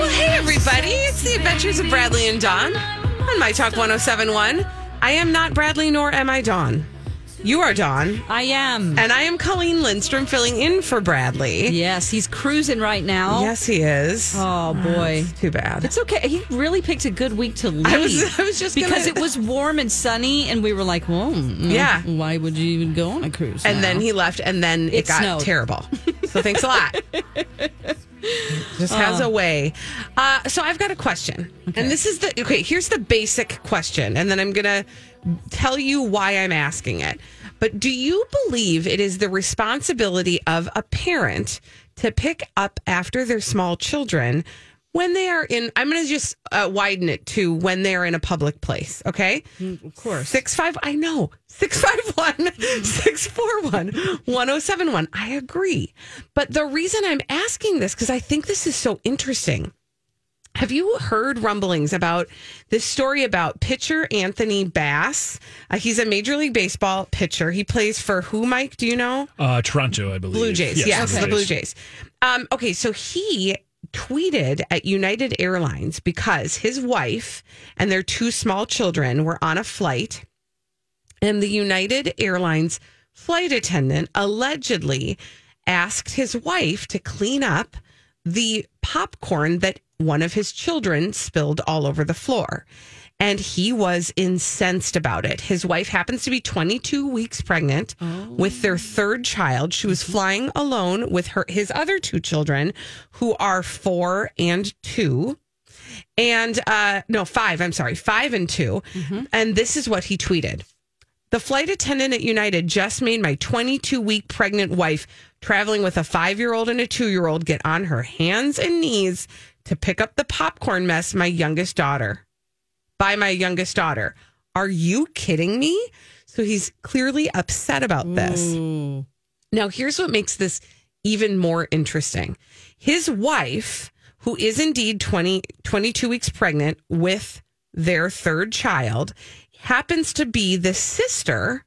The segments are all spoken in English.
Well, hey, everybody. It's the Adventures of Bradley and Dawn on My Talk 1071. I am not Bradley, nor am I Dawn. You are Dawn. I am. And I am Colleen Lindstrom filling in for Bradley. Yes, he's cruising right now. Yes, he is. Oh boy. Too bad. It's okay. He really picked a good week to leave. I was- I was just because gonna- it was warm and sunny, and we were like, "Well, mm, Yeah. Why would you even go on a cruise?" and now? then he left, and then it, It got snowed. terrible. So thanks a lot. Just has a way. Uh, so I've got a question, and this is the okay. Here's the basic question, and then I'm gonna tell you why I'm asking it. But do you believe it is the responsibility of a parent to pick up after their small children when they are in? I'm gonna just uh, widen it to when they're in a public place. Okay. of course. Six five. I know. Six five one six four one one zero seven one. I agree, but the reason I'm asking this because I think this is so interesting. Have you heard rumblings about this story about pitcher Anthony Bass? Uh, he's a Major League Baseball pitcher. He plays for who, Mike? Do you know? Uh, Toronto, I believe. Blue Jays. Yes, Blue the Blue Jays. Um, okay, so he tweeted at United Airlines because his wife and their two small children were on a flight, and the United Airlines flight attendant allegedly asked his wife to clean up the popcorn that one of his children spilled all over the floor. And he was incensed about it. His wife happens to be 22 weeks pregnant with their third child. She was flying alone with her his other two children, who are four and two. And uh no, five, I'm sorry, five and 2 And this is what he tweeted. The flight attendant at United just made my 22 week pregnant wife traveling with a five year old and a two year old get on her hands and knees to pick up the popcorn mess my youngest daughter by my youngest daughter. Are you kidding me? So he's clearly upset about this. Now, here's what makes this even more interesting. His wife, who is indeed 20, 22 weeks pregnant with their third child, happens to be the sister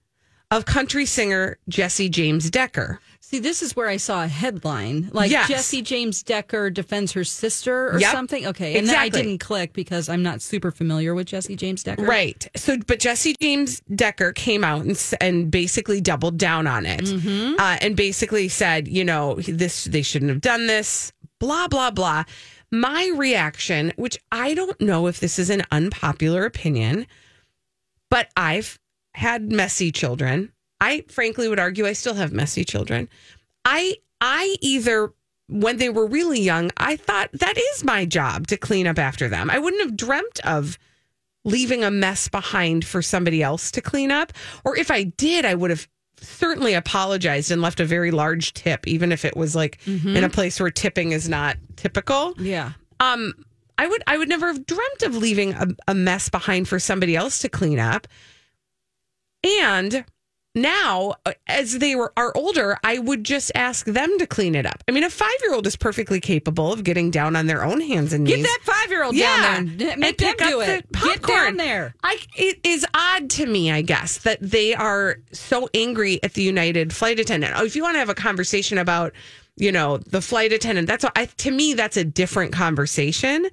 of country singer Jessie James Decker. See, this is where I saw a headline like Yes. Jessie James Decker defends her sister or Yep. something. Okay, and then I didn't click because I'm not super familiar with Jessie James Decker. Right. So, but Jessie James Decker came out and, and basically doubled down on it, uh, and basically said, you know, this they shouldn't have done this. Blah blah blah. My reaction, which I don't know if this is an unpopular opinion, but I've had messy children. I frankly would argue I still have messy children. I I either when they were really young, I thought that is my job to clean up after them. I wouldn't have dreamt of leaving a mess behind for somebody else to clean up. Or if I did, I would have certainly apologized and left a very large tip, even if it was like in a place where tipping is not typical. Yeah. Um, I would I would never have dreamt of leaving a, a mess behind for somebody else to clean up. And now, uh, as they were are older, I would just ask them to clean it up. I mean, a five year old is perfectly capable of getting down on their own hands and knees Get that five year old Yeah. down there. Make them do it. the Get popcorn. down there. I it is odd to me, I guess, that they are so angry at the United flight attendant. Oh, if you want to have a conversation about, you know, the flight attendant, that's I, to me that's a different conversation.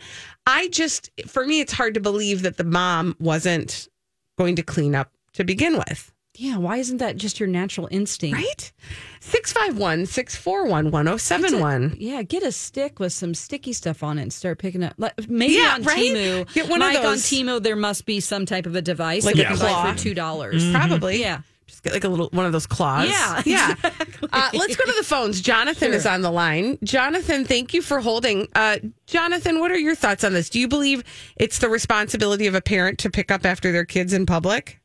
I just for me it's hard to believe that the mom wasn't going to clean up to begin with. Yeah. Why isn't that just your natural instinct? Right? 651 641 1071. Yeah, get a stick with some sticky stuff on it and start picking up. like, Maybe Yeah, on right? Temu, Get one of those- on Temu, there must be some type of a device Like that a you can buy claw? for two dollars. Probably. Yeah. Just get like a little one of those claws. Yeah, Yeah. Uh, let's go to the phones. Jonathan is on the line. Jonathan, thank you for holding. Uh, Jonathan, what are your thoughts on this? Do you believe it's the responsibility of a parent to pick up after their kids in public?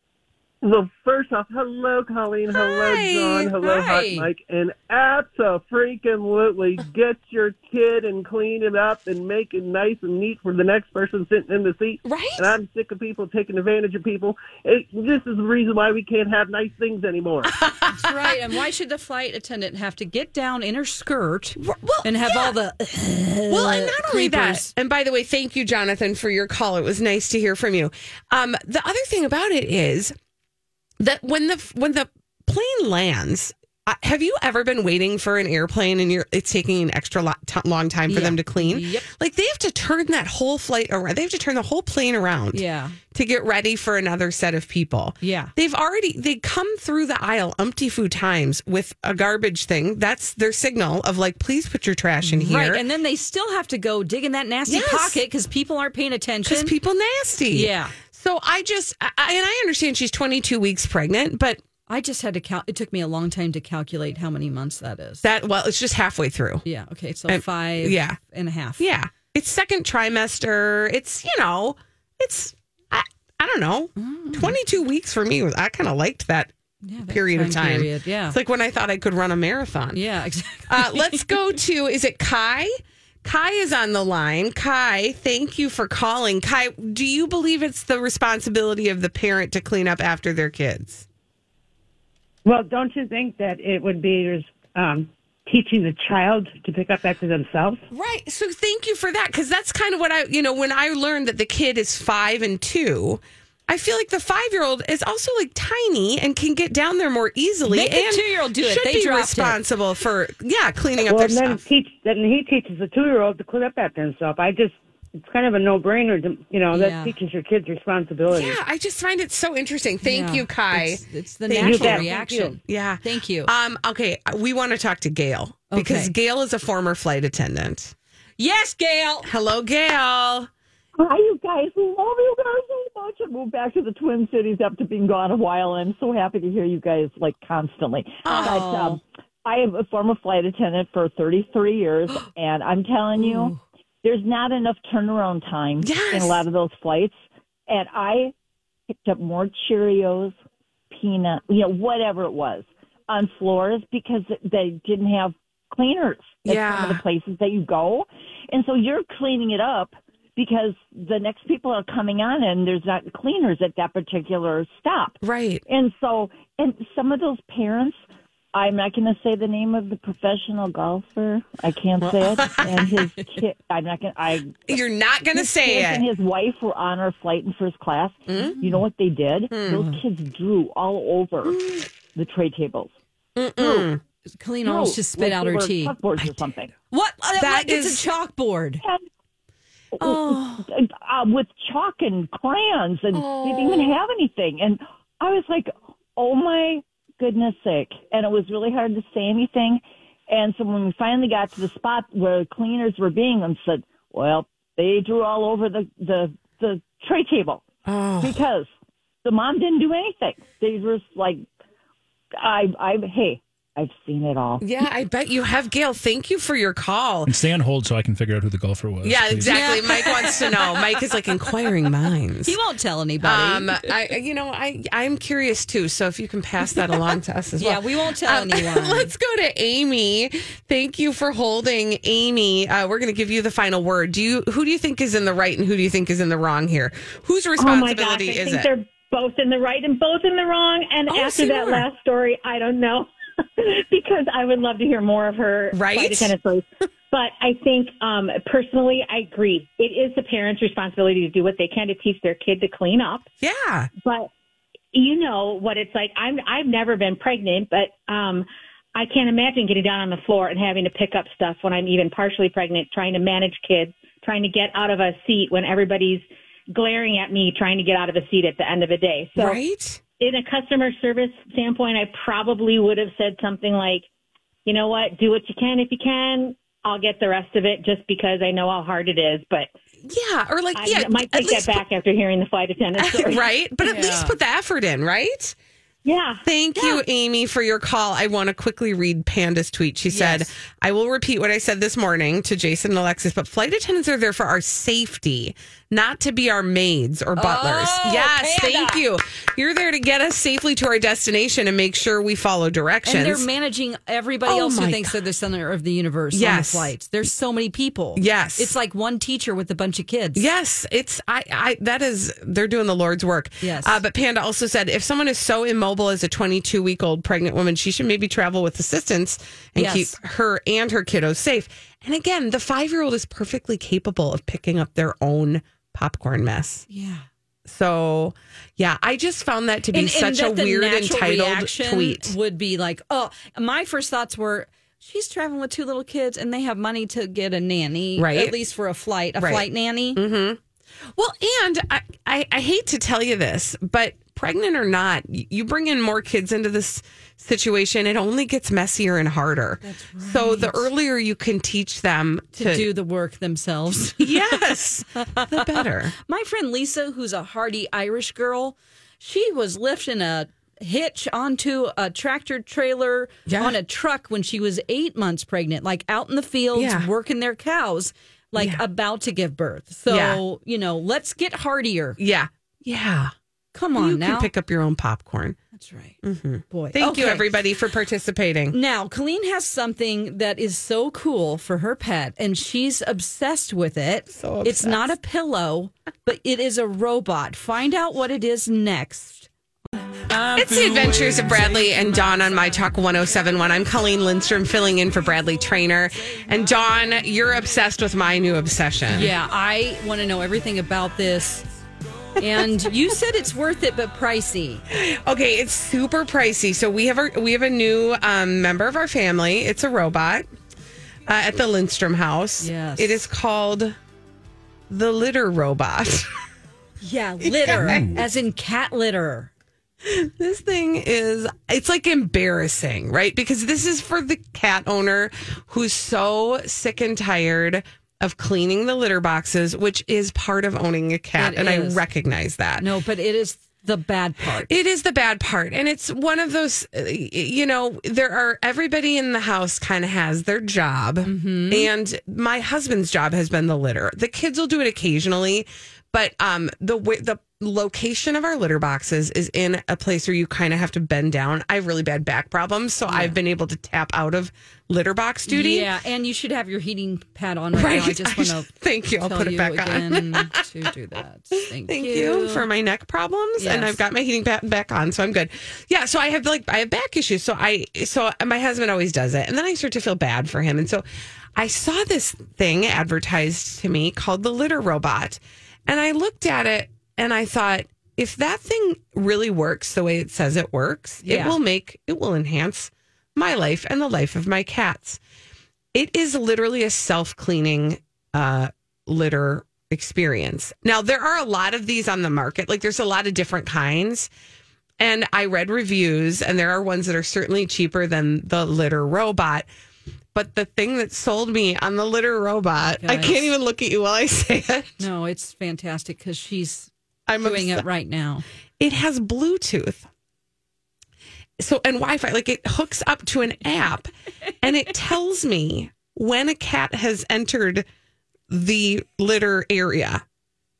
Well, first off, hello, Colleen. Hello, Hi. John. Hello, Hi. Hot Mike. And absolutely get your kid and clean it up and make it nice and neat for the next person sitting in the seat. Right? And I'm sick of people taking advantage of people. It, this is the reason why we can't have nice things anymore. That's right. And why should the flight attendant have to get down in her skirt Well, and have yeah. all the Well, and not only that, and by the way, thank you, Jonathan, for your call. It was nice to hear from you. Um, the other thing about it is that when the when the plane lands, Uh, have you ever been waiting for an airplane and you're it's taking an extra lo- t- long time for Yeah. them to clean? Yep. Like they have to turn that whole flight around. They have to turn the whole plane around Yeah. to get ready for another set of people. Yeah. They've already they come through the aisle umpty few times with a garbage thing. That's their signal of like, please put your trash in here. Right. And then they still have to go dig in that nasty Yes. pocket because people aren't paying attention. because people nasty. Yeah. So I just I, and I understand she's 22 weeks pregnant, but I just had to count. It took me a long time to calculate how many months that is. that well, it's just halfway through. yeah. Okay. So And- five yeah. and a half. Yeah. It's second trimester. It's, you know, it's, I, I don't know, 22 weeks for me. was I kind of liked that Yeah, that period of time. Period. Yeah. It's like when I thought I could run a marathon. yeah, exactly. Uh, let's go to, is it Kai? Kai is on the line. Kai, thank you for calling. Kai, do you believe it's the responsibility of the parent to clean up after their kids? Well, don't you think that it would be um, teaching the child to pick up after themselves? Right. So thank you for that because that's kind of what I, you know, when I learned that the kid is five and two, I feel like the five year old is also like tiny and can get down there more easily. Make the and two-year-old do it. Should They be dropped it. responsible for yeah cleaning up Well, their and then stuff. teach then he teaches the two year old to clean up after himself. I just it's kind of a no brainer. You know that Yeah. teaches your kids responsibility. Yeah, I just find it so interesting. Thank Yeah. you, Kai. It's, it's the Thank you. natural Thank reaction. yeah. Thank you. Um. Okay. We want to talk to Gail because Gail is a former flight attendant. yes, Gail. Hello, Gail. Hi, you guys. Love you guys so much. I moved back to the Twin Cities after being gone a while. and I'm so happy to hear you guys like constantly. But um, I am a former flight attendant for 33 years, and I'm telling you, there's not enough turnaround time Yes. in a lot of those flights. And I picked up more Cheerios, peanut, you know, whatever it was on floors because they didn't have cleaners at some of the places that you go. And so you're cleaning it up because the next people are coming on and there's not cleaners at that particular stop. Right. And so, and some of those parents, I'm not going to say the name of the professional golfer. I can't say it. And his kid, I'm not going to, I, You're not going to say it. and his wife were on our flight in first class. Mm-hmm. You know what they did? Hmm. Those kids drew all over the tray tables. Drew. Colleen Drew, almost just spit like out her tea. Chalkboards or something. What? That like it's a chalkboard. Uh, with chalk and crayons, and they didn't even have anything. And I was like, "Oh my goodness sake!" And it was really hard to say anything. And so when we finally got to the spot where the cleaners were being, and said, "Well, they drew all over the the the tray table Oh. because the mom didn't do anything. They were just like, I I hey." I've seen it all. Yeah, I bet you have, Gail. Thank you for your call. And stay on hold so I can figure out who the golfer was. Yeah, please. exactly. Mike wants to know. Mike is like inquiring minds. He won't tell anybody. Um, I, you know, I, I'm curious too. So if you can pass that along to us as well. yeah, we won't tell Um, anyone. Let's go to Amy. Thank you for holding, Amy. Uh, we're going to give you the final word. Do you? Who do you think is in the right, and who do you think is in the wrong here? Whose Oh my gosh, responsibility I is think it? they're both in the right and both in the wrong. And Oh, after that last story, I don't know because I would love to hear more of her Right? flight attendant stories. But I think um, personally, I agree. It is the parents' responsibility to do what they can to teach their kid to clean up. Yeah. But you know what it's like. I'm I've never been pregnant, but um, I can't imagine getting down on the floor and having to pick up stuff when I'm even partially pregnant, trying to manage kids, trying to get out of a seat when everybody's glaring at me trying to get out of a seat at the end of the day. So right. In a customer service standpoint, I probably would have said something like, you know what, do what you can if you can. I'll get the rest of it just because I know how hard it is. But Yeah. Or like, I yeah, might take that least back after hearing the flight attendant story. right. But at Yeah. least put the effort in, right? Yeah. Thank you, Amy, for your call. I want to quickly read Panda's tweet. She said, I will repeat what I said this morning to Jason and Alexis, but flight attendants are there for our safety, not to be our maids or butlers. Oh, yes, Panda. thank you. You're there to get us safely to our destination and make sure we follow directions. and they're managing everybody Oh else who thinks they're the center of the universe on the Yes. flights. There's so many people. Yes. It's like one teacher with a bunch of kids. Yes, it's I, I that is they're doing the Lord's work. Yes. Uh, but Panda also said if someone is so immobile as a 22 week old pregnant woman, she should maybe travel with assistance and Yes. keep her and her kiddos safe. And again, the five year old is perfectly capable of picking up their own popcorn mess. Yeah. So, yeah, I just found that to be such a weird entitled tweet. Would be like, oh, my first thoughts were. She's traveling with two little kids, and they have money to get a nanny, Right. At least for a flight, a Right. flight nanny. Mm-hmm. Well, and I, I, I hate to tell you this, but pregnant or not, you bring in more kids into this situation, it only gets messier and harder. So the earlier you can teach them to, to do the work themselves. yes, the better. My friend Lisa, who's a hardy Irish girl, she was lifting a hitch onto a tractor trailer Yeah. on a truck when she was eight months pregnant, like out in the fields Yeah. working their cows, like Yeah. about to give birth. So, you know, let's get hardier. Yeah, yeah. Come on you now. can pick up your own popcorn. That's right. Mm-hmm. Boy. Thank you, everybody, for participating. Now, Colleen has something that is so cool for her pet, and she's obsessed with it. So It's not a pillow, but it is a robot. Find out what it is next. It's the adventures of Bradley and Dawn on My Talk 1071. I'm Colleen Lindstrom filling in for Bradley Traynor. And Dawn, you're obsessed with my new obsession. Yeah, I want to know everything about this. And you said it's worth it, but pricey. Okay, it's super pricey. So we have our we have a new um, member of our family. It's a robot uh, at the Lindstrom house. Yes. It is called the litter robot. Yeah, litter, as in cat litter. this thing is it's like embarrassing, right? Because this is for the cat owner who's so sick and tired of cleaning the litter boxes, which is part of owning a cat. It and is. I recognize that. No, but it is the bad part. It is the bad part. And it's one of those, uh, you know, there are everybody in the house kind of has their job. And my husband's job has been the litter. The kids will do it occasionally, but um, the the location of our litter boxes is in a place where you kind of have to bend down. I have really bad back problems. So I've been able to tap out of litter box duty. Yeah, and you should have your heating pad on right, now. I just want to thank you. I'll put it back on. to do that. Thank, Thank you. for my neck problems, and I've got my heating pad back on, so I'm good. Yeah, so I have like I have back issues, so I so my husband always does it, and then I start to feel bad for him, and so I saw this thing advertised to me called the litter robot, and I looked at it and I thought if that thing really works the way it says it works, it will make it will enhance my life and the life of my cats. It is literally a self cleaning uh, litter experience. Now, there are a lot of these on the market. Like, there's a lot of different kinds. And I read reviews, and there are ones that are certainly cheaper than the litter robot. But the thing that sold me on the litter robot, I can't even look at you while I say it. No, it's fantastic because she's I'm doing obsessed. it right now. it has Bluetooth. So and Wi-Fi, like it hooks up to an app, and it tells me when a cat has entered the litter area.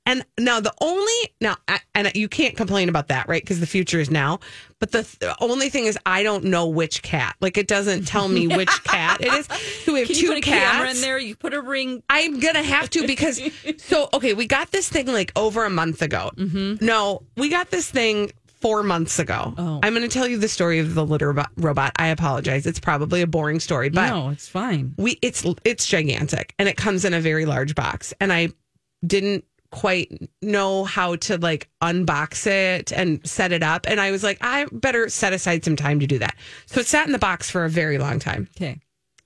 And now the only now and you can't complain about that, right? Because the future is now. But the, th- only thing is, I don't know which cat. Like it doesn't tell me which cat it is. So we have Can two you put a cats. camera in there? You put a ring. I'm gonna have to because so okay, we got this thing like over a month ago. Mm-hmm. No, we got this thing four months ago. Oh. I'm gonna tell you the story of the litter robot. I apologize. It's probably a boring story, but no, it's fine. we it's it's gigantic and it comes in a very large box, and I didn't quite know how to like unbox it and set it up and i was like i better set aside some time to do that so it sat in the box for a very long time Okay.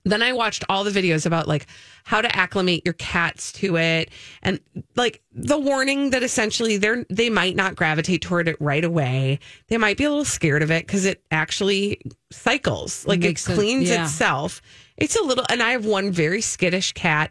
then I watched all the videos about like how to acclimate your cats to it and like the warning that essentially they're they might not gravitate toward it right away. They might be a little scared of it because it actually cycles. Like it sense, cleans yeah. itself. It's a little and I have one very skittish cat.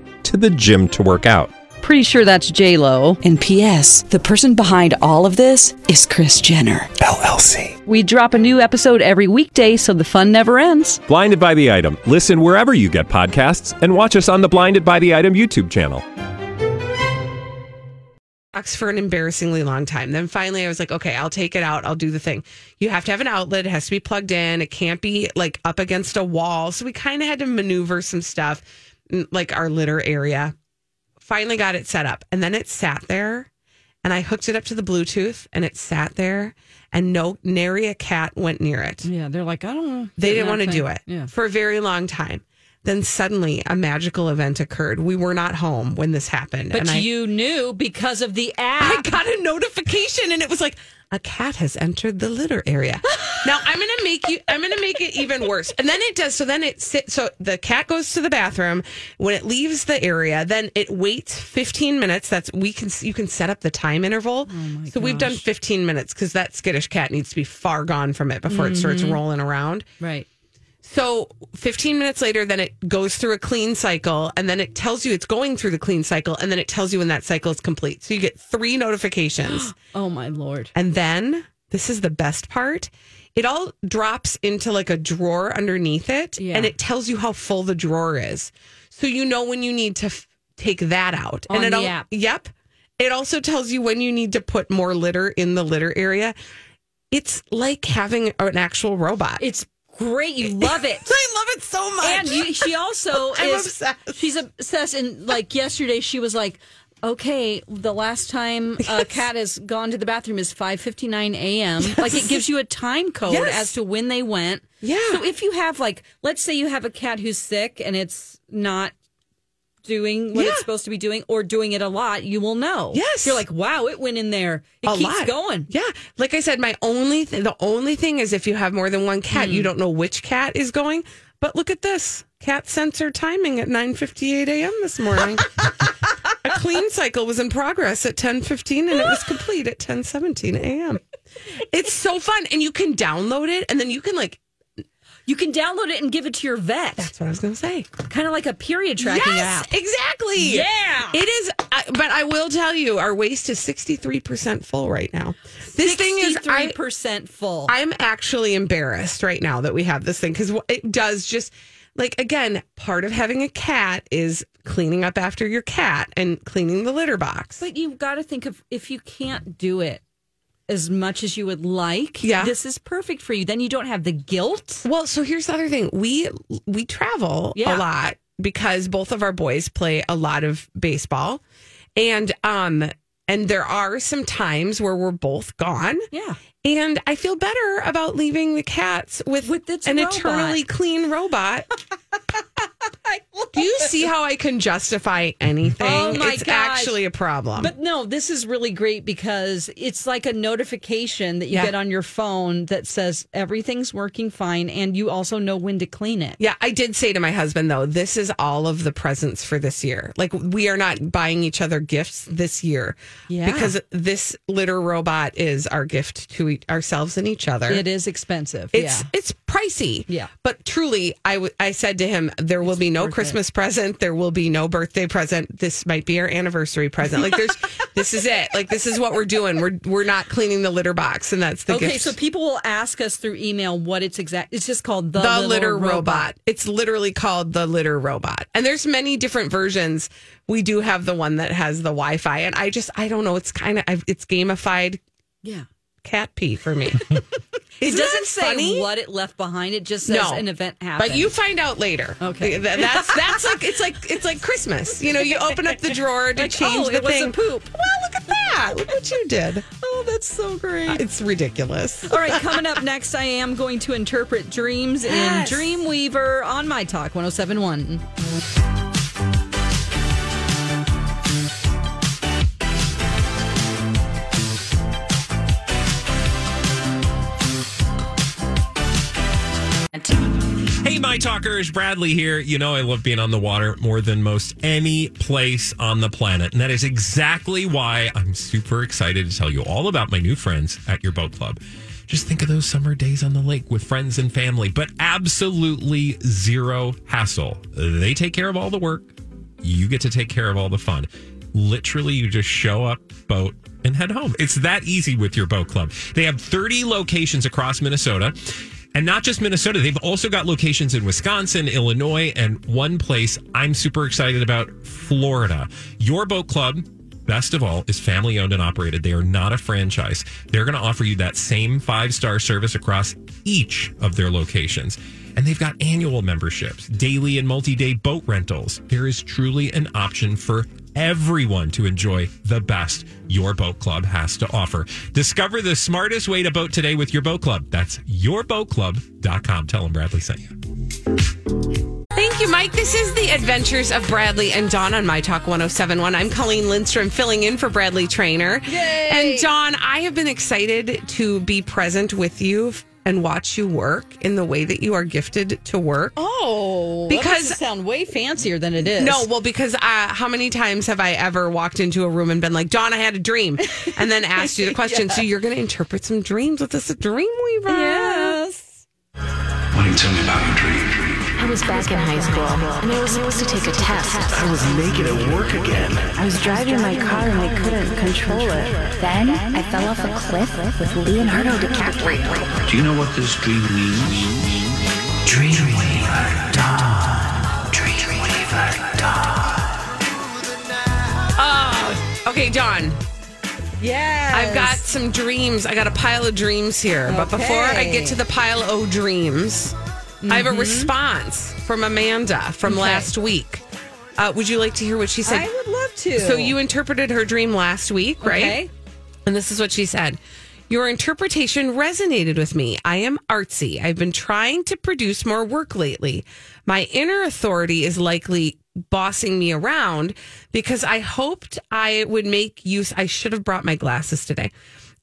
to the gym to work out. Pretty sure that's J Lo. And P.S. The person behind all of this is Kris Jenner LLC. We drop a new episode every weekday, so the fun never ends. Blinded by the item. Listen wherever you get podcasts, and watch us on the Blinded by the Item YouTube channel. box for an embarrassingly long time. Then finally, I was like, okay, I'll take it out. I'll do the thing. You have to have an outlet. It has to be plugged in. It can't be like up against a wall. So we kind of had to maneuver some stuff, n- like our litter area. Finally got it set up. And then it sat there. And I hooked it up to the Bluetooth and it sat there. And no, nary a cat went near it. Yeah, they're like, I don't know. They didn't want to do it Yeah. for a very long time. Then suddenly a magical event occurred. We were not home when this happened. But and I, you knew because of the app. I got a notification and it was like a cat has entered the litter area. now I'm gonna make you I'm gonna make it even worse. And then it does so then it sits so the cat goes to the bathroom. When it leaves the area, then it waits 15 minutes. That's we can you can set up the time interval. Oh so we've done 15 minutes because that skittish cat needs to be far gone from it before it starts mm-hmm. rolling around. right. So 15 minutes later, then it goes through a clean cycle and then it tells you it's going through the clean cycle and then it tells you when that cycle is complete. So you get three notifications. Oh my lord. and then this is the best part. It all drops into like a drawer underneath it Yeah. and it tells you how full the drawer is. So you know when you need to f- take that out. On and it the al- app. Yep. It also tells you when you need to put more litter in the litter area. It's like having an actual robot. It's great. You love it. I love it so much. and you, she also I'm is obsessed. she's obsessed and like yesterday she was like okay the last time a cat has gone to the bathroom is 5.59 a.m like it gives you a time code Yes. as to when they went Yeah. so if you have like let's say you have a cat who's sick and it's not doing what Yeah. it's supposed to be doing or doing it a lot you will know Yes. you're like wow it went in there it a keeps lot. going Yeah, like I said, my only th- the only thing is if you have more than one cat, Hmm. you don't know which cat is going. But look at this cat sensor timing at nine fifty eight a.m. this morning. A clean cycle was in progress at ten fifteen, and it was complete at ten seventeen a.m. It's so fun, and you can download it, and then you can like. You can download it and give it to your vet That's what I was going to say. kind of like a period tracking yes, app exactly. Yeah. it is. I, but I will tell you, our waste is sixty three percent full right now. This thing is, I, 63% full I'm actually embarrassed right now that we have this thing because it does just like again part of having a cat is cleaning up after your cat and cleaning the litter box. But you've got to think of if you can't do it as much as you would like, Yeah. this is perfect for you. Then you don't have the guilt. Well, so here's the other thing. We we travel Yeah. a lot because both of our boys play a lot of baseball. And um and there are some times where we're both gone. Yeah. And I feel better about leaving the cats with, With an robot. eternally clean robot. Do you see how I can justify anything? Oh my it's gosh. actually a problem. But no, this is really great because it's like a notification that you Yeah. get on your phone that says everything's working fine and you also know when to clean it. yeah, I did say to my husband though, this is all of the presents for this year. Like we are not buying each other gifts this year Yeah. because this litter robot is our gift to e- ourselves and each other. It is expensive. It's yeah. it's pricey. Yeah. But truly, I w- I said to him, there will be no Christmas present. There will be no birthday present. This might be our anniversary present. Like there's, this is it. Like this is what we're doing. We're we're not cleaning the litter box, and that's the Okay, so people will ask us through email what it's exact. It's just called the, the litter robot. It's literally called the litter robot. And there's many different versions. We do have the one that has the Wi-Fi, and I just I don't know. It's kind of it's gamified Yeah. cat pee for me. It doesn't say funny? what it left behind. It just says No. an event happened. But you find out later. Okay. Th- That's that's like it's like it's like Christmas. You know, you open up the drawer to Like, change oh, the it was a thing. poop. Well, look at that. Look what you did. Oh, that's so great. Uh, it's ridiculous. All right, coming up next, I am going to interpret dreams Yes. in Dreamweaver on My Talk 1071. My Talkers, Bradley here. You know, I love being on the water more than most any place on the planet. And that is exactly why I'm super excited to tell you all about my new friends at your boat club. Just think of those summer days on the lake with friends and family, but absolutely zero hassle. They take care of all the work. You get to take care of all the fun. Literally, you just show up, boat, and head home. It's that easy with your boat club. They have 30 locations across Minnesota. And not just Minnesota, they've also got locations in Wisconsin, Illinois, and one place I'm super excited about Florida. Your boat club, best of all, is family owned and operated. They are not a franchise. They're going to offer you that same five star service across each of their locations. And they've got annual memberships, daily and multi day boat rentals. There is truly an option for everyone to enjoy the best your boat club has to offer. Discover the smartest way to boat today with your boat club. That's yourboatclub.com. Tell them Bradley sent you. Thank you, Mike. This is the Adventures of Bradley and Dawn on My Talk 1071. I'm Colleen Lindstrom filling in for Bradley Traynor. Yay! And Dawn, I have been excited to be present with you and watch you work in the way that you are gifted to work. Oh, Because- that makes it sound way fancier than it is. No, well, because uh, how many times have I ever walked into a room and been like, Dawn, I had a dream, and then asked you the question. So you're going to interpret some dreams with this Dreamweaver. Yes. Why don't you tell me about your dream? I was back in high school, and I was supposed to take a test. I was naked at work again. I was driving my car and I couldn't control it. Then I fell off a cliff with Leonardo DiCaprio. Do you know what this dream means? Dreamweaver Dawn. Dreamweaver Dawn. Oh, okay, Dawn. Yes. I've got some dreams. I got a pile of dreams here. But before I get to the pile of dreams, I have a response from Amanda from Okay. last week. Uh, would you like to hear what she said? I would love to. So you interpreted her dream last week, right? Okay. And this is what she said. Your interpretation resonated with me. I am artsy. I've been trying to produce more work lately. My inner authority is likely bossing me around because I hoped I would make use. I should have brought my glasses today.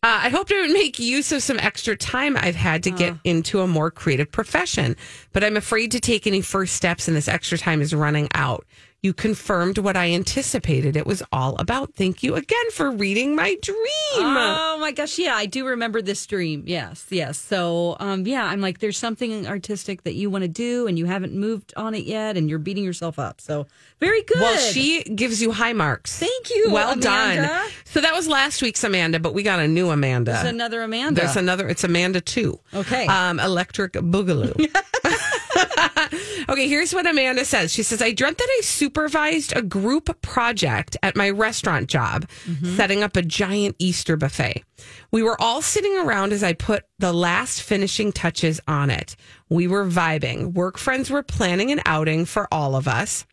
Uh, I hoped I would make use of some extra time I've had to get into a more creative profession, but I'm afraid to take any first steps, and this extra time is running out. You confirmed what I anticipated it was all about. Thank you again for reading my dream. Oh my gosh, yeah, I do remember this dream. Yes, yes. So, um, yeah, I'm like, there's something artistic that you want to do, and you haven't moved on it yet, and you're beating yourself up. So, very good. Well, she gives you high marks. Thank you. Well Amanda. done. So that was last week's Amanda, but we got a new Amanda. There's another Amanda. There's another. It's Amanda two. Okay. Um, Electric Boogaloo. okay, here's what Amanda says. She says, I dreamt that I supervised a group project at my restaurant job, Mm-hmm. setting up a giant Easter buffet. We were all sitting around as I put the last finishing touches on it. We were vibing. Work friends were planning an outing for all of us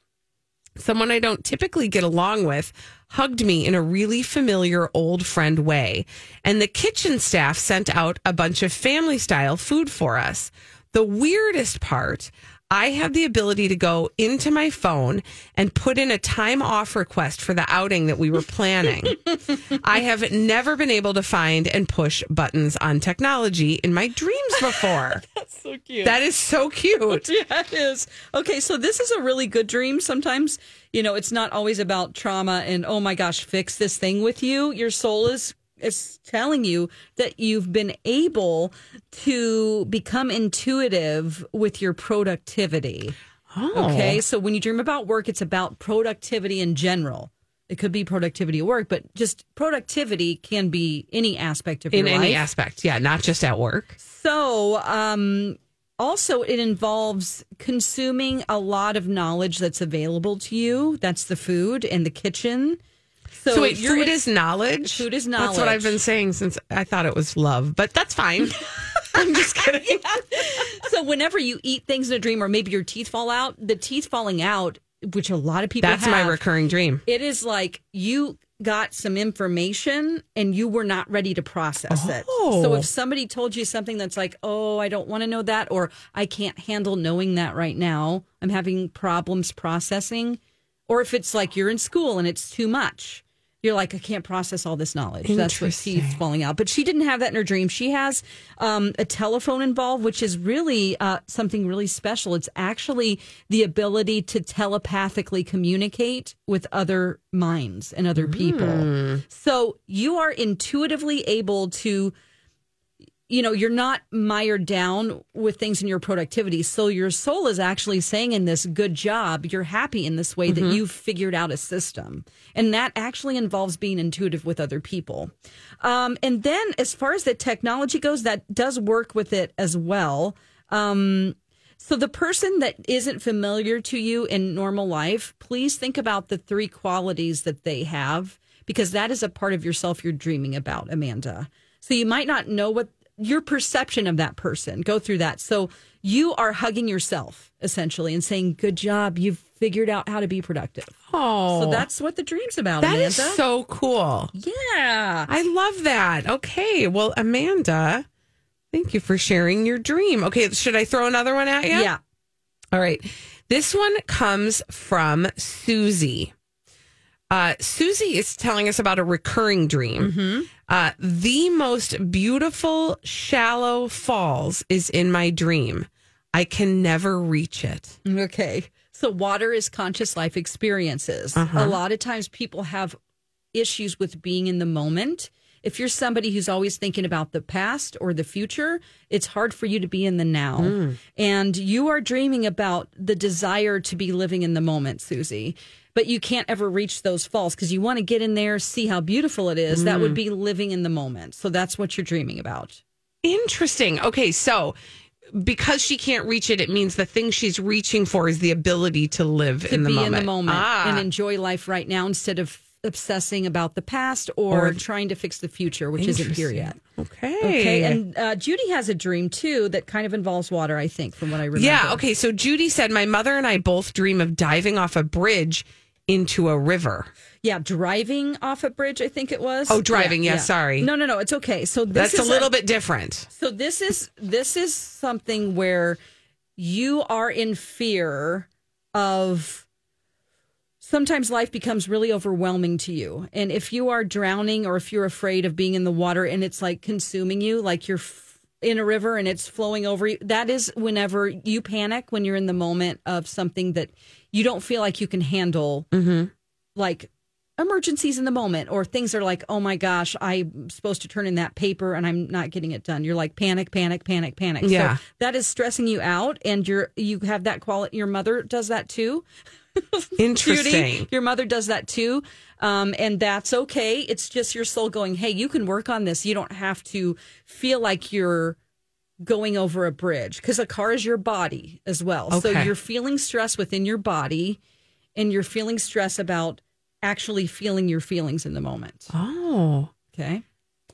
someone I don't typically get along with hugged me in a really familiar old friend way. And the kitchen staff sent out a bunch of family style food for us. The weirdest part, I have the ability to go into my phone and put in a time off request for the outing that we were planning. I have never been able to find and push buttons on technology in my dreams before. That's so cute. That is so cute. yeah, it is. Okay, so this is a really good dream. Sometimes, you know, it's not always about trauma and oh my gosh, fix this thing with you. Your soul is is telling you that you've been able to become intuitive with your productivity. Oh. Okay, so when you dream about work, it's about productivity in general. It could be productivity at work, but just productivity can be any aspect of In any life. aspect. Yeah, not just at work. So, um, also, it involves consuming a lot of knowledge that's available to you. That's the food and the kitchen. So, wait, food is knowledge. Food is knowledge. That's what I've been saying since I thought it was love, but that's fine. I'm just kidding. so whenever you eat things in a dream, or maybe your teeth fall out, the teeth falling out, which a lot of people That's my recurring dream. It is like you got some information and you were not ready to process it. Oh. So if oh. somebody told you something that's like, "Oh, I don't want to know that," or "I can't handle knowing that right now. I'm having problems processing," or if it's like you're in school and it's too much. you're like, I can't process all this knowledge. That's what teeth falling out. But she didn't have that in her dream. She has um, a telephone involved, which is really uh, something really special. It's actually the ability to telepathically communicate with other minds and other people. So you are intuitively able to you know, you're not mired down with things in your productivity. So your soul is actually saying in this good job, you're happy in this way that Mhm. you've figured out a system. And that actually involves being intuitive with other people. Um, and then as far as the technology goes, that does work with it as well. Um, so the person that isn't familiar to you in normal life, please think about the three qualities that they have because that is a part of yourself you're dreaming about, Amanda. So you might not know what your perception of that person. Go through that. So you are hugging yourself essentially and saying, "Good job, you've figured out how to be productive." Oh, so that's what the dream's about. That Amanda. is so cool. Yeah. I love that. Okay. Well, Amanda, thank you for sharing your dream. Okay. Should I throw another one at you? Yeah. All right. This one comes from Susie. Uh, Susie is telling us about a recurring dream. Uh, the most beautiful shallow falls is in my dream. I can never reach it. Okay. So water is conscious life experiences. Uh-huh. A lot of times people have issues with being in the moment. If you're somebody who's always thinking about the past or the future, it's hard for you to be in the now. Mm. And you are dreaming about the desire to be living in the moment, Susie. But you can't ever reach those falls because you want to get in there, see how beautiful it is. That would Mm. be living in the moment. So that's what you're dreaming about. Interesting. Okay, so because she can't reach it, it means the thing she's reaching for is the ability to live to in the be moment. in the moment Ah. and enjoy life right now instead of obsessing about the past or, Or- trying to fix the future, which isn't here yet. Okay. Okay. And uh, Judy has a dream too that kind of involves water, I think, from what I remember. Yeah. Okay. So Judy said, My mother and I both dream of diving off a bridge into a river. Yeah, driving off a bridge, I think it was. Oh, driving, yeah, sorry. No, no, no, it's okay. So this That's a is little bit different. So this is this is something where you are in fear of sometimes life becomes really overwhelming to you. And if you are drowning or if you're afraid of being in the water and it's like consuming you, like you're f- in a river and it's flowing over you, that is whenever you panic when you're in the moment of something that you don't feel like you can handle like emergencies in the moment or things are like oh my gosh i'm supposed to turn in that paper and i'm not getting it done. You're like panic panic panic panic. Yeah. so that is stressing you out and you're you have that quality your mother does that too. Interesting. Judy, your mother does that too. Um, and that's okay. It's just your soul going hey you can work on this. You don't have to feel like you're going over a bridge because a car is your body as well so you're feeling stress within your body and you're feeling stress about actually feeling your feelings in the moment. Oh. Okay.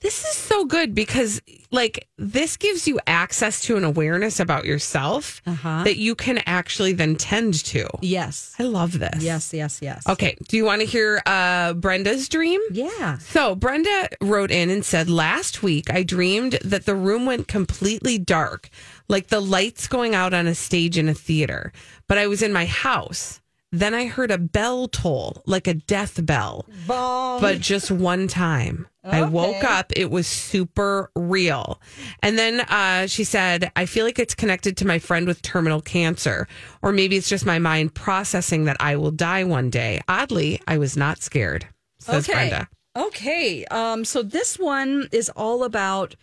This is so good because, like, this gives you access to an awareness about yourself Uh-huh. that you can actually then tend to. Yes. I love this. Yes, yes, yes. Okay. Do you want to hear uh, Brenda's dream? Yeah. So Brenda wrote in and said, Last week I dreamed that the room went completely dark, like the lights going out on a stage in a theater. But I was in my house. Then I heard a bell toll, like a death bell, but just one time. I woke up. It was super real. And then uh, she said, I feel like it's connected to my friend with terminal cancer, or maybe it's just my mind processing that I will die one day. Oddly, I was not scared, says okay. Brenda. Okay. Um, so this one is all about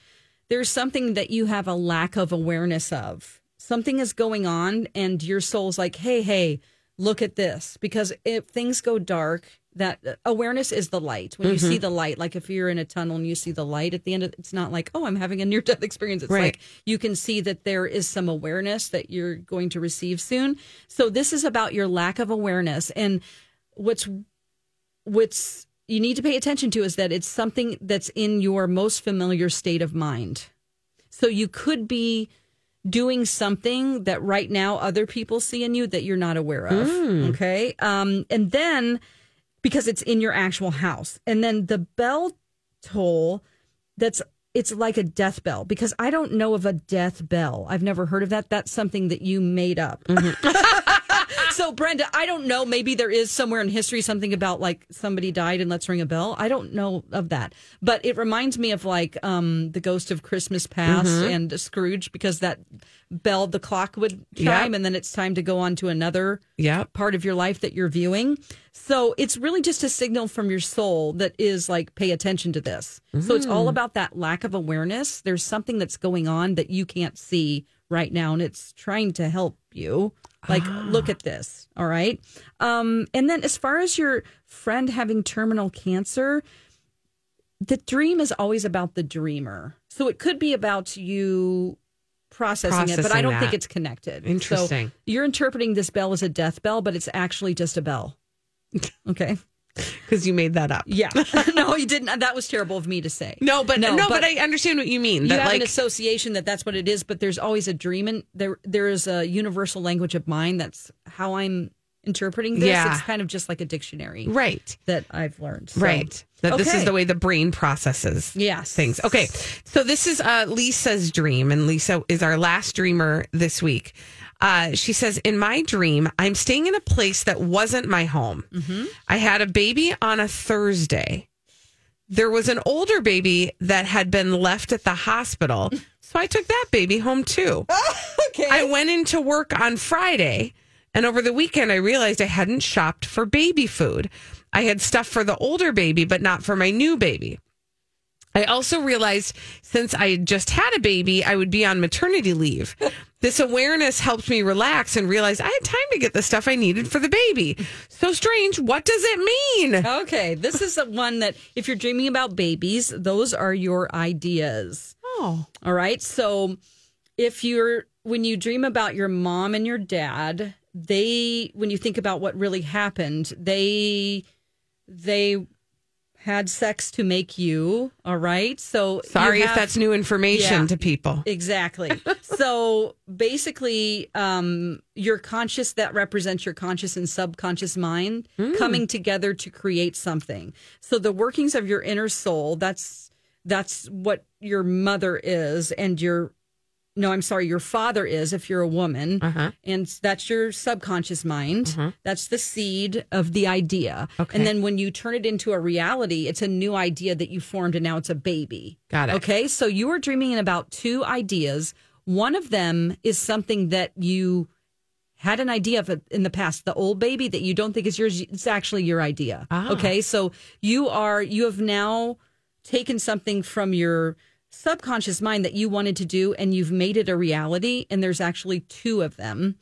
there's something that you have a lack of awareness of. Something is going on, and your soul's like, hey, hey, look at this. Because if things go dark, that awareness is the light. When you Mhm. see the light, like if you're in a tunnel and you see the light at the end, of, it's not like, oh, I'm having a near death experience. It's Right. like you can see that there is some awareness that you're going to receive soon. So this is about your lack of awareness. And what's what's you need to pay attention to is that it's something that's in your most familiar state of mind. So you could be doing something that right now other people see in you that you're not aware of. Mm. Okay. Um, and then because it's in your actual house. And then the bell toll that's it's like a death bell because I don't know of a death bell. I've never heard of that. That's something that you made up. So, Brenda, I don't know. Maybe there is somewhere in history something about like somebody died and let's ring a bell. I don't know of that, but it reminds me of like um, the Ghost of Christmas Past Mhm. and Scrooge because that bell, the clock would chime, Yep. and then it's time to go on to another Yep. part of your life that you're viewing. So it's really just a signal from your soul that is like, pay attention to this. So it's all Mm. about that lack of awareness. There's something that's going on that you can't see right now, and it's trying to help you. Like, look at this. All right. Um, and then as far as your friend having terminal cancer, the dream is always about the dreamer. So it could be about you processing, it, but I don't that. think it's connected. So Interesting. you're interpreting this bell as a death bell, but it's actually just a bell. Okay. Because you made that up. Yeah. no, you didn't. That was terrible of me to say. No, but no, no but, I understand what you mean. You That have like an association that that's what it is, but there's always a dream, and there there is a universal language of mind. That's how I'm interpreting this. Yeah. It's kind of just like a dictionary, right? That I've learned. So- Right. That this is the way the brain processes Yes. things. Okay. So this is uh, Lisa's dream, and Lisa is our last dreamer this week. Uh, she says, In my dream, I'm staying in a place that wasn't my home. Mm-hmm. I had a baby on a Thursday. There was an older baby that had been left at the hospital. So I took that baby home too. okay. I went into work on Friday, and over the weekend, I realized I hadn't shopped for baby food. I had stuff for the older baby, but not for my new baby. I also realized since I had just had a baby, I would be on maternity leave. This awareness helped me relax and realize I had time to get the stuff I needed for the baby. So strange. What does it mean? Okay, this is the one that if you're dreaming about babies, those are your ideas. Oh. All right. So if you're when you dream about your mom and your dad, they when you think about what really happened, they they had sex to make you, all right? So Sorry if that's new information Yeah. to people. Exactly. so basically, um, your conscious that represents your conscious and subconscious mind coming together to create something. So the workings of your inner soul, that's that's what your mother is and your no, I'm sorry, your father is if you're a woman. And that's your subconscious mind. That's the seed of the idea. Okay. And then when you turn it into a reality, it's a new idea that you formed and now it's a baby. Got it. Okay. So you are dreaming about two ideas. One of them is something that you had an idea of it in the past. The old baby that you don't think is yours, it's actually your idea. Ah. Okay. So you are, you have now taken something from your subconscious mind that you wanted to do and you've made it a reality. And there's actually two of them.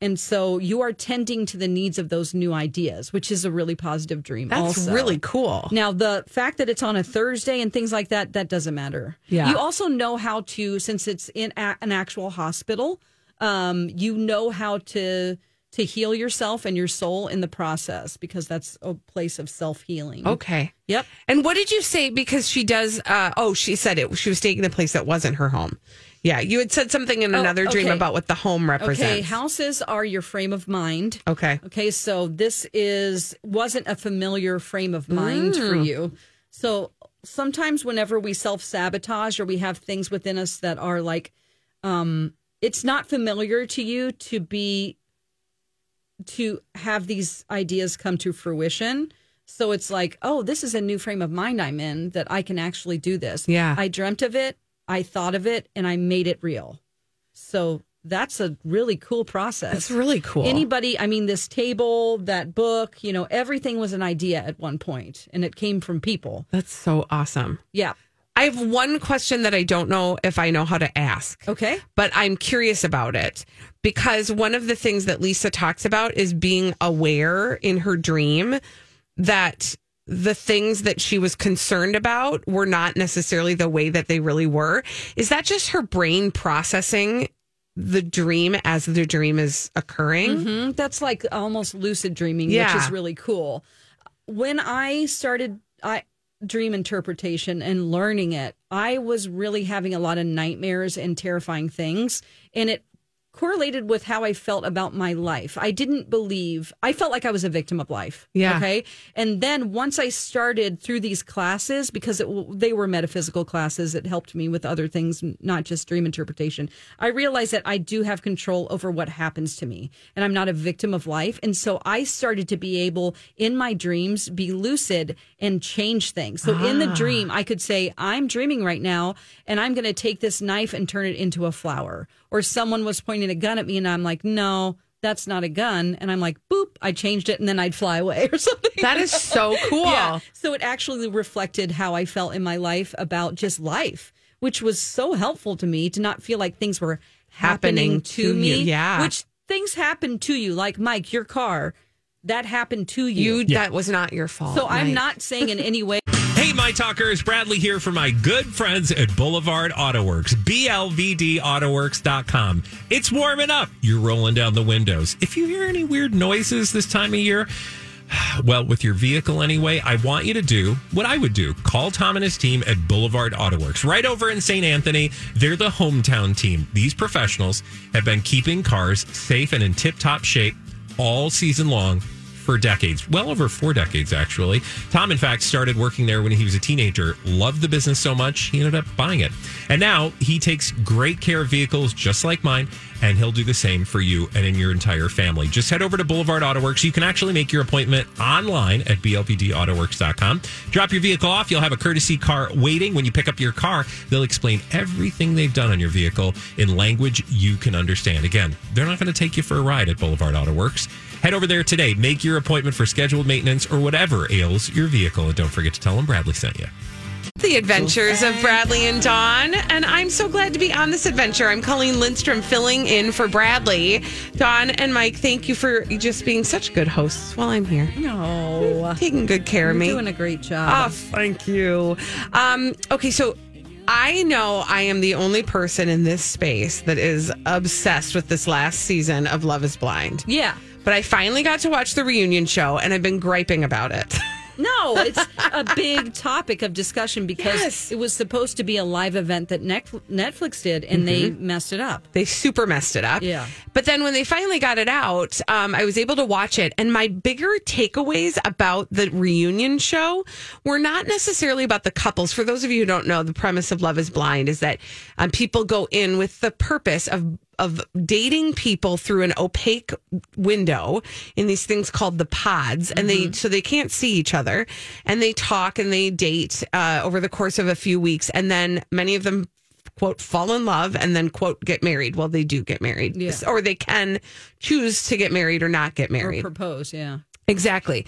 And so you are tending to the needs of those new ideas, which is a really positive dream. That's also. really cool. Now, the fact that it's on a Thursday and things like that, that doesn't matter. Yeah. You also know how to, since it's in a, an actual hospital, um, you know how to to heal yourself and your soul in the process because that's a place of self healing. Okay. Yep. And what did you say? Because she does. Uh, oh, she said it. She was staying in a place that wasn't her home. Yeah, you had said something in Oh, another dream about what the home represents. Okay, houses are your frame of mind. Okay. Okay, so this is wasn't a familiar frame of mind for Mm. you. So sometimes whenever we self-sabotage or we have things within us that are like um it's not familiar to you to be to have these ideas come to fruition. So it's like, oh, this is a new frame of mind I'm in that I can actually do this. Yeah. I dreamt of it, I thought of it, and I made it real. So that's a really cool process. That's really cool. Anybody, I mean, this table, that book, you know, everything was an idea at one point and it came from people. That's so awesome. Yeah. I have one question that I don't know if I know how to ask. Okay. But I'm curious about it because one of the things that Lisa talks about is being aware in her dream that the things that she was concerned about were not necessarily the way that they really were. Is that just her brain processing the dream as the dream is occurring? hmm That's like almost lucid dreaming, Yeah. which is really cool. When I started I dream interpretation and learning it, I was really having a lot of nightmares and terrifying things. And it correlated with how I felt about my life. I didn't believe, I felt like I was a victim of life. Yeah. Okay. And then once I started through these classes, because it, they were metaphysical classes, it helped me with other things, not just dream interpretation. I realized that I do have control over what happens to me and I'm not a victim of life. And so I started to be able in my dreams be lucid and change things. So in the Ah. dream, I could say, I'm dreaming right now and I'm going to take this knife and turn it into a flower. Or someone was pointing a gun at me and I'm like, no, that's not a gun. And I'm like, boop, I changed it and then I'd fly away or something. That is so cool. Yeah. So it actually reflected how I felt in my life about just life, which was so helpful to me to not feel like things were happening, Happening to, to me. you, yeah. Which things happen to you, like Mike, your car, that happened to you. You that was not your fault. so I'm not saying in any way. Hey, my talkers, Bradley here for my good friends at Boulevard Auto Works, BLVDAutoworks.com. It's warming up. You're rolling down the windows. If you hear any weird noises this time of year, well, with your vehicle anyway, I want you to do what I would do. Call Tom and his team at Boulevard Autoworks, right over in St. Anthony. They're the hometown team. These professionals have been keeping cars safe and in tip top shape all season long for decades, well over four decades, actually. Tom, in fact, started working there when he was a teenager, loved the business so much, he ended up buying it. And now he takes great care of vehicles just like mine, and he'll do the same for you and in your entire family. Just head over to Boulevard Auto Works. You can actually make your appointment online at BLVDAutoworks.com. Drop your vehicle off. You'll have a courtesy car waiting. When you pick up your car, they'll explain everything they've done on your vehicle in language you can understand. Again, they're not going to take you for a ride at Boulevard Auto Works. Head over there today. Make your appointment for scheduled maintenance or whatever ails your vehicle. And don't forget to tell them Bradley sent you. The Adventures of Bradley and Dawn. And I'm so glad to be on this adventure. I'm Colleen Lindstrom filling in for Bradley. Dawn and Mike, thank you for just being such good hosts while I'm here. No. Taking good care of me. You're me. doing a great job. Oh, job. thank you. Um, okay, so I know I am the only person in this space that is obsessed with this last season of Love is Blind. yeah. But I finally got to watch the reunion show and I've been griping about it. No, it's a big topic of discussion because Yes. it was supposed to be a live event that Netflix did and they messed it up. They super messed it up. Yeah. But then when they finally got it out, um, I was able to watch it. And my bigger takeaways about the reunion show were not necessarily about the couples. For those of you who don't know, the premise of Love is Blind is that um, people go in with the purpose of of dating people through an opaque window in these things called the pods and they so they can't see each other and they talk and they date uh, over the course of a few weeks and then many of them quote fall in love and then quote get married well they do get married Yeah. or they can choose to get married or not get Or married propose, yeah. Exactly.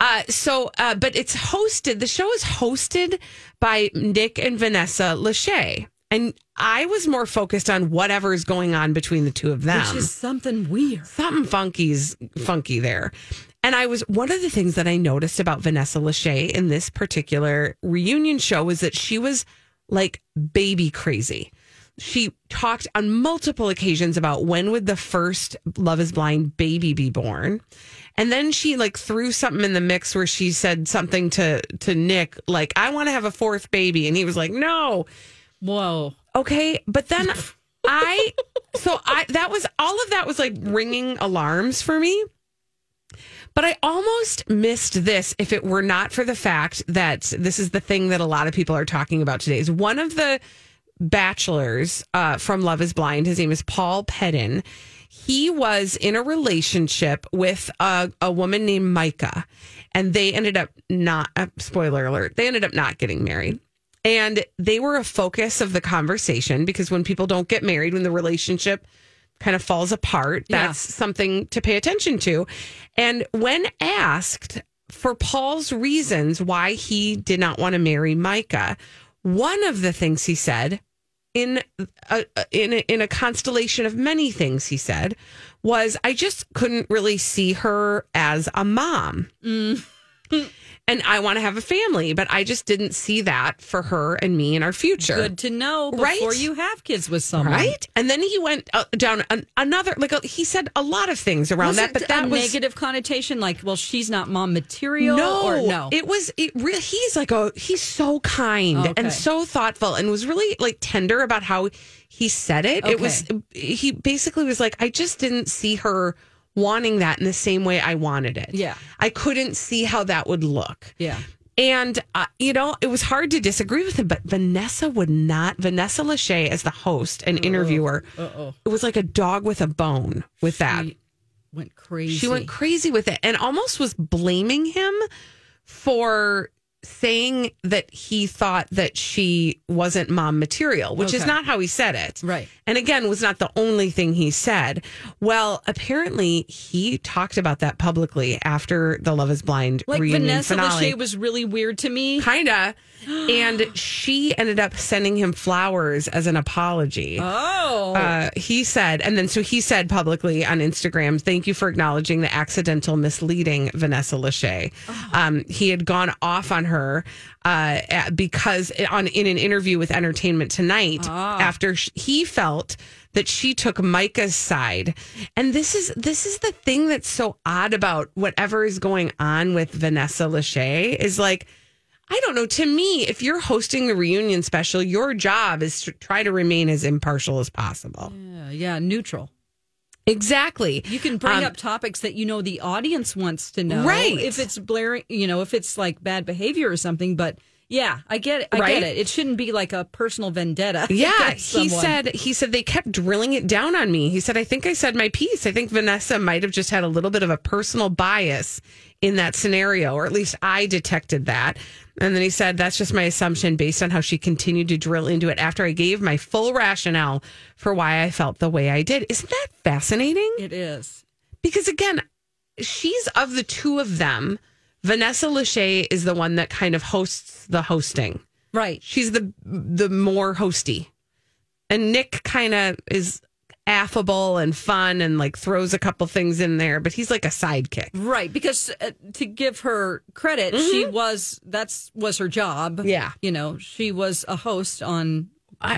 Uh, so, uh, but it's hosted, the show is hosted by Nick and Vanessa Lachey. And I was more focused on whatever is going on between the two of them. Which is something weird. Something funky's funky there. And I was one of the things that I noticed about Vanessa Lachey in this particular reunion show was that she was like baby crazy. She talked on multiple occasions about when would the first Love is Blind baby be born. And then she like threw something in the mix where she said something to to Nick like I want to have a fourth baby and he was like no. Whoa. Okay, but then I so I that was all of that was like ringing alarms for me. But I almost missed this if it were not for the fact that this is the thing that a lot of people are talking about today. Is one of the bachelors uh, from Love Is Blind. His name is Paul Peden. He was in a relationship with a, a woman named Micah, and they ended up not. Uh, spoiler alert: they ended up not getting married. And they were a focus of the conversation because when people don't get married, when the relationship kind of falls apart, Yeah. that's something to pay attention to. And when asked for Paul's reasons why he did not want to marry Micah, one of the things he said in a, in a, in a constellation of many things he said was I just couldn't really see her as a mom. Mm. and I want to have a family, but I just didn't see that for her and me in our future. Good to know before Right? you have kids with someone. Right? And then he went uh, down an, another, like uh, he said a lot of things around Was that, but that a was negative connotation, like, well, she's not mom material, no, or no? It was it really. He's like a he's so kind Okay. and so thoughtful, and was really like tender about how he said it. It was he basically was like, I just didn't see her wanting that in the same way I wanted it. Yeah. I couldn't see how that would look. yeah. And, uh, you know, it was hard to disagree with him, but Vanessa would not. Vanessa Lachey, as the host and interviewer, Uh-oh. it was like a dog with a bone with that. Went crazy. She went crazy with it and almost was blaming him for saying that he thought that she wasn't mom material, which is not how he said it. Right. And again, was not the only thing he said. Well, apparently he talked about that publicly after the Love is Blind Like reunion Vanessa finale. Lachey was really weird to me. Kinda. and she ended up sending him flowers as an apology. Oh. Uh, he said, and then so he said publicly on Instagram, "Thank you for acknowledging the accidental misleading Vanessa Lachey." Um, he had gone off on her uh, because on in an interview with Entertainment Tonight after sh- he felt that she took Micah's side, and this is this is the thing that's so odd about whatever is going on with Vanessa Lachey is like. I don't know. To me, if you're hosting the reunion special, your job is to try to remain as impartial as possible. yeah, yeah, neutral. Exactly. You can bring Um, up topics that you know the audience wants to know. Right. If it's blaring, you know, if it's like bad behavior or something. But yeah, I get it. I Right? get it. It shouldn't be like a personal vendetta. Yeah, he said he said they kept drilling it down on me. He said I think I said my piece. I think Vanessa might have just had a little bit of a personal bias in that scenario, or at least I detected that. And then he said that's just my assumption based on how she continued to drill into it after I gave my full rationale for why I felt the way I did. Isn't that fascinating? It is. because again, she's of the two of them. Vanessa Lachey is the one that kind of hosts the hosting. Right. She's the the more hosty, and Nick kind of is affable and fun and like throws a couple things in there, but he's like a sidekick. Right, because uh, to give her credit, she was that's was her job. Mm-hmm. Yeah. you know, she was a host on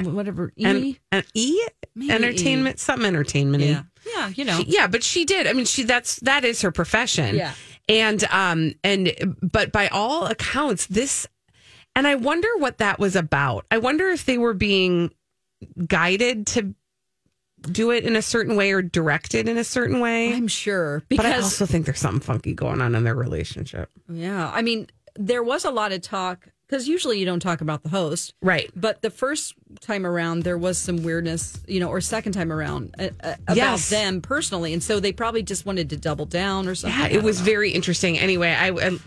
whatever E. And, and E Maybe entertainment, some entertainment. yeah, yeah, you know, yeah, but she did. I mean, she that's that is her profession. Yeah. And um and but by all accounts, this and I wonder what that was about. I wonder if they were being guided to do it in a certain way or directed in a certain way. I'm sure but I also think there's something funky going on in their relationship. yeah, I mean, there was a lot of talk because usually you don't talk about the host, Right. But the first time around, there was some weirdness, you know, or second time around uh, uh, about Yes. them personally, and so they probably just wanted to double down or something. Yeah, it was know. very interesting. Anyway, I, I,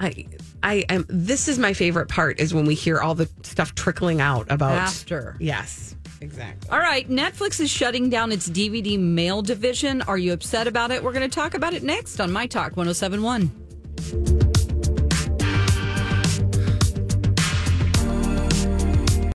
I, I am. This is my favorite part is when we hear all the stuff trickling out about After. Yes, exactly. All right, Netflix is shutting down its DVD mail division. Are you upset about it? We're going to talk about it next on My Talk 1071.